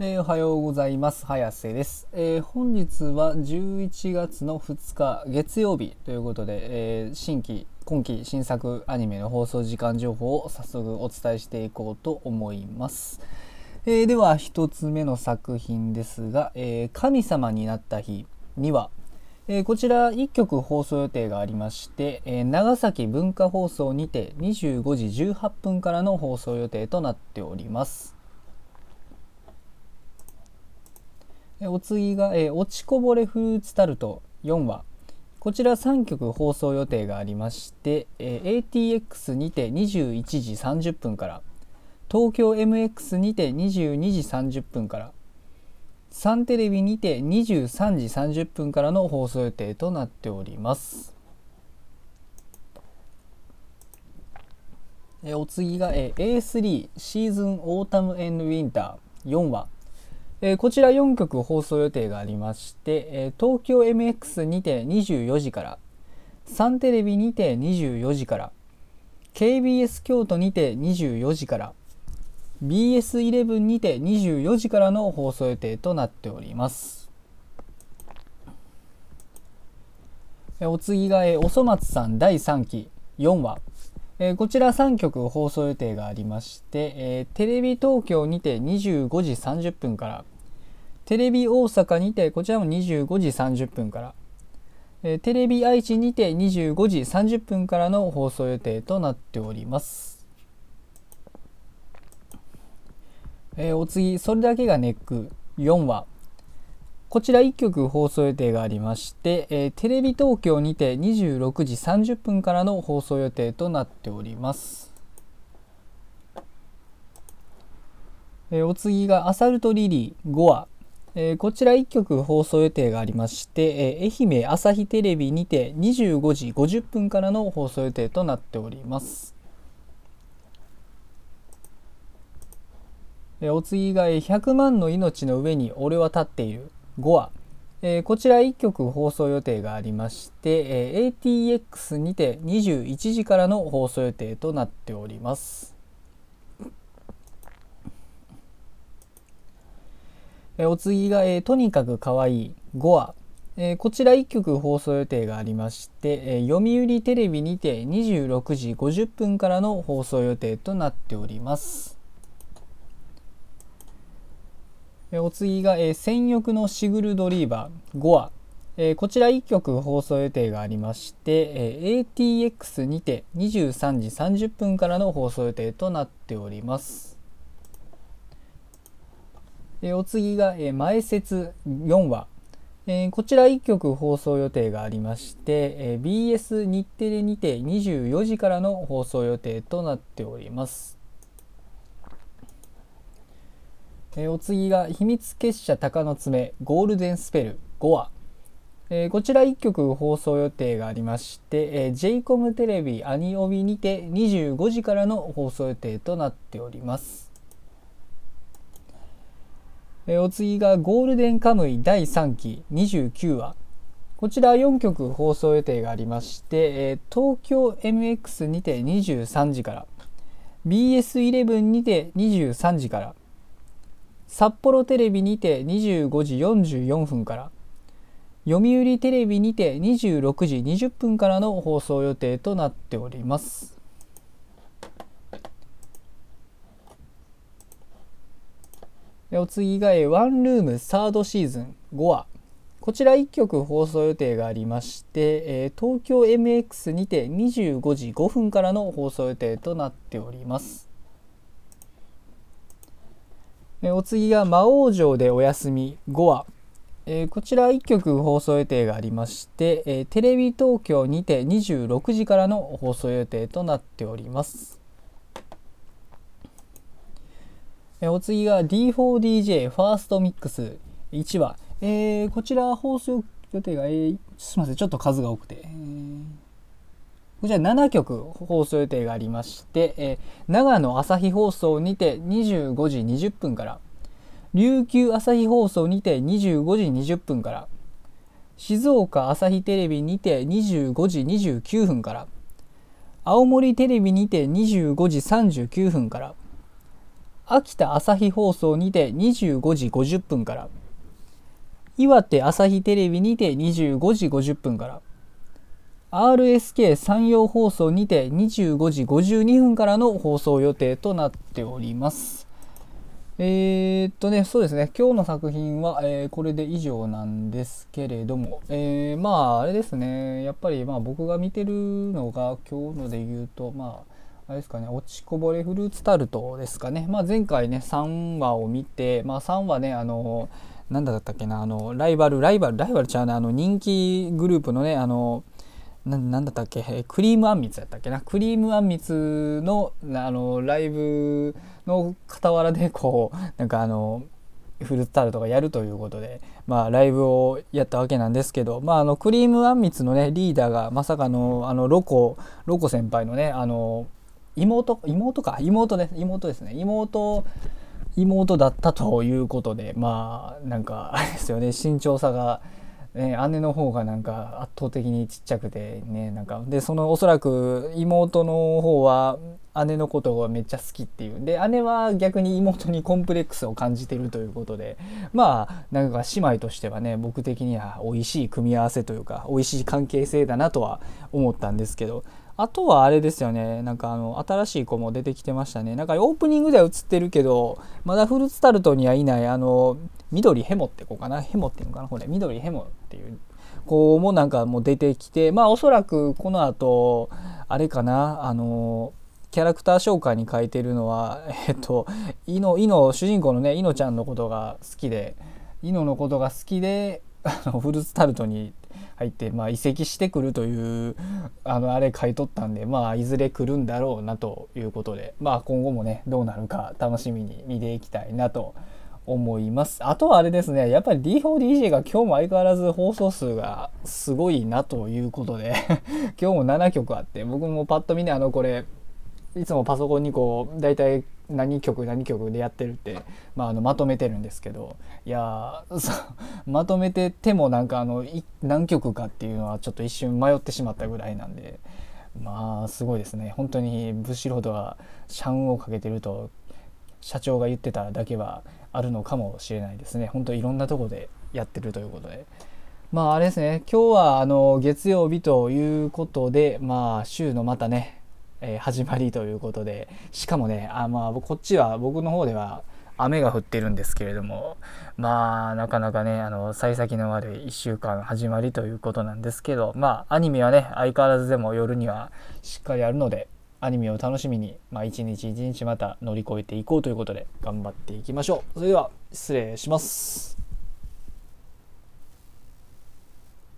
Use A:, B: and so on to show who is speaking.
A: えーおはようございます。早瀬です、えー本日は11月の2日月曜日ということで、えー新規今期新作アニメの放送時間情報を早速お伝えしていこうと思います、えーでは1つ目の作品ですが「え神様になった日」にはえこちら1曲放送予定がありまして、え長崎文化放送にて25時18分からの放送予定となっておりますえーお次が、えー落ちこぼれフルーツタルト」4話こちら3曲放送予定がありまして、えー ATX にて21時30分から東京 MX にて22時30分からサンテレビにて23時30分からの放送予定となっております。えお次が、え A3 シーズンオータムウィンター4話、えーこちら4曲放送予定がありまして、えー東京 MX にて24時からサンテレビにて24時から KBS 京都にて24時から BS11 にて24時からの放送予定となっております。お次がえおそ松さん第3期4話。えーこちら3曲放送予定がありまして、えーテレビ東京にて25時30分からテレビ大阪にてこちらも25時30分からえーテレビ愛知にて25時30分からの放送予定となっております。えーお次それだけがネック4話。こちら1曲放送予定がありまして、えーテレビ東京にて26時30分からの放送予定となっております、えーお次がアサルトリリー5話えーこちら1曲放送予定がありまして、えー愛媛朝日テレビにて25時50分からの放送予定となっております。えーお次が100万の命の上に俺は立っている。5話、えーこちら1曲放送予定がありまして、えー ATX にて21時からの放送予定となっております。えーお次が、えーとにかく可愛い5話、えーこちら1曲放送予定がありまして、えー読売テレビにて26時50分からの放送予定となっておりますえーお次が、えー戦欲のシグルドリーバー5話、えーこちら1曲放送予定がありまして、えー ATX にて23時30分からの放送予定となっております。えーお次が、えー前説4話、えーこちら1曲放送予定がありまして、えー BS 日テレにて24時からの放送予定となっております、えーお次が秘密結社鷹の爪ゴールデンスペル5話えーこちら1曲放送予定がありまして、えー、j コムテレビアニオビにて25時からの放送予定となっております。えーお次がゴールデンカムイ第3期29話。こちら4曲放送予定がありまして、えー東京 MX にて23時から BS11 にて23時から札幌テレビにて25時44分から読売テレビにて26時20分からの放送予定となっております。お次がワンルームサードシーズン5話こちら1曲放送予定がありまして、え東京 MX にて25時5分からの放送予定となっております。えお次が魔王城でお休み。5話えーこちら1曲放送予定がありまして、えーテレビ東京にて26時からの放送予定となっております。えーお次が D4DJ ファーストミックス。1話、えこちら放送予定が、えすみません。ちょっと数が多くて、こちら7曲放送予定がありまして、えー長野朝日放送にて25時20分から琉球朝日放送にて25時20分から静岡朝日テレビにて25時29分から青森テレビにて25時39分から秋田朝日放送にて25時50分から岩手朝日テレビにて25時50分から RSK 山陽放送にて25時52分からの放送予定となっております。えー、っとね、そうですね、今日の作品は、えー、これで以上なんですけれども、えー、まあ、あれですね、やっぱりまあ僕が見てるのが、今日ので言うと、まあ、あれですかね、落ちこぼれフルーツタルトですかね。まあ、前回ね、3話を見て、まあ、3話ね、あの、なんだったっけな、あの、ライバル、ライバル、ライバルちゃうね、あの、人気グループのね、あの、ななんだったっけ？クリームあんみつやったっけな？クリームあんみつのあのライブの傍らでこう なんかあのフルーツタルトがやるということで、まあ、ライブをやったわけなんですけど、まあ、あのクリームあんみつのねリーダーがまさかのあのロコロコ先輩のねあの妹妹か？妹です妹ですね。妹妹だったということでまあなんかあれですよね身長差がね、姉の方がなんか圧倒的にちっちゃくてねなんかでそのおそらく妹の方は姉のことがめっちゃ好きっていう。で姉は逆に妹にコンプレックスを感じてるということでまあなんか姉妹としてはね僕的には美味しい組み合わせというか美味しい関係性だなとは思ったんですけどあとはあれですよね。なんかあの新しい子も出てきてましたね。なんかオープニングでは映ってるけどまだフルーツタルトにはいないあの緑ヘモって子かな？ヘモっていうのかな？これ。緑ヘモっていう子もなんかもう出てきてまあおそらくこの後あれかな？あのキャラクター紹介に書いてるのはえっとイノイノ主人公のねイノちゃんのことが好きでイノのことが好きであのフルーツタルトに入って、まあ、移籍してくるというあのあれ買い取ったんで、まあ、いずれ来るんだろうなということで、まあ、今後もねどうなるか楽しみに見ていきたいなと思います。あとはあれですねやっぱり D4DJ が今日も相変わらず放送数がすごいなということで 今日も7曲あって僕もパッと見ねあのこれいつもパソコンにこう大体何曲何曲でやってるって、まあ、あのまとめてるんですけどいやまとめててもなんかあの何曲かっていうのはちょっと一瞬迷ってしまったぐらいなんでまあすごいですね。本当にブシロードは社運をかけてると社長が言ってただけはあるのかもしれないですね。本当いろんなとこでやってるということで。まああれですね。今日はあの月曜日ということでまあ週のまたねえ、始まりということでしかもねあまあこっちは僕の方では雨が降ってるんですけれどもまあなかなかねあの幸先の悪い1週間始まりということなんですけどまあアニメはね相変わらずでも夜にはしっかりあるのでアニメを楽しみに、まあ、一日一日また乗り越えていこうということで頑張っていきましょう。それでは失礼します。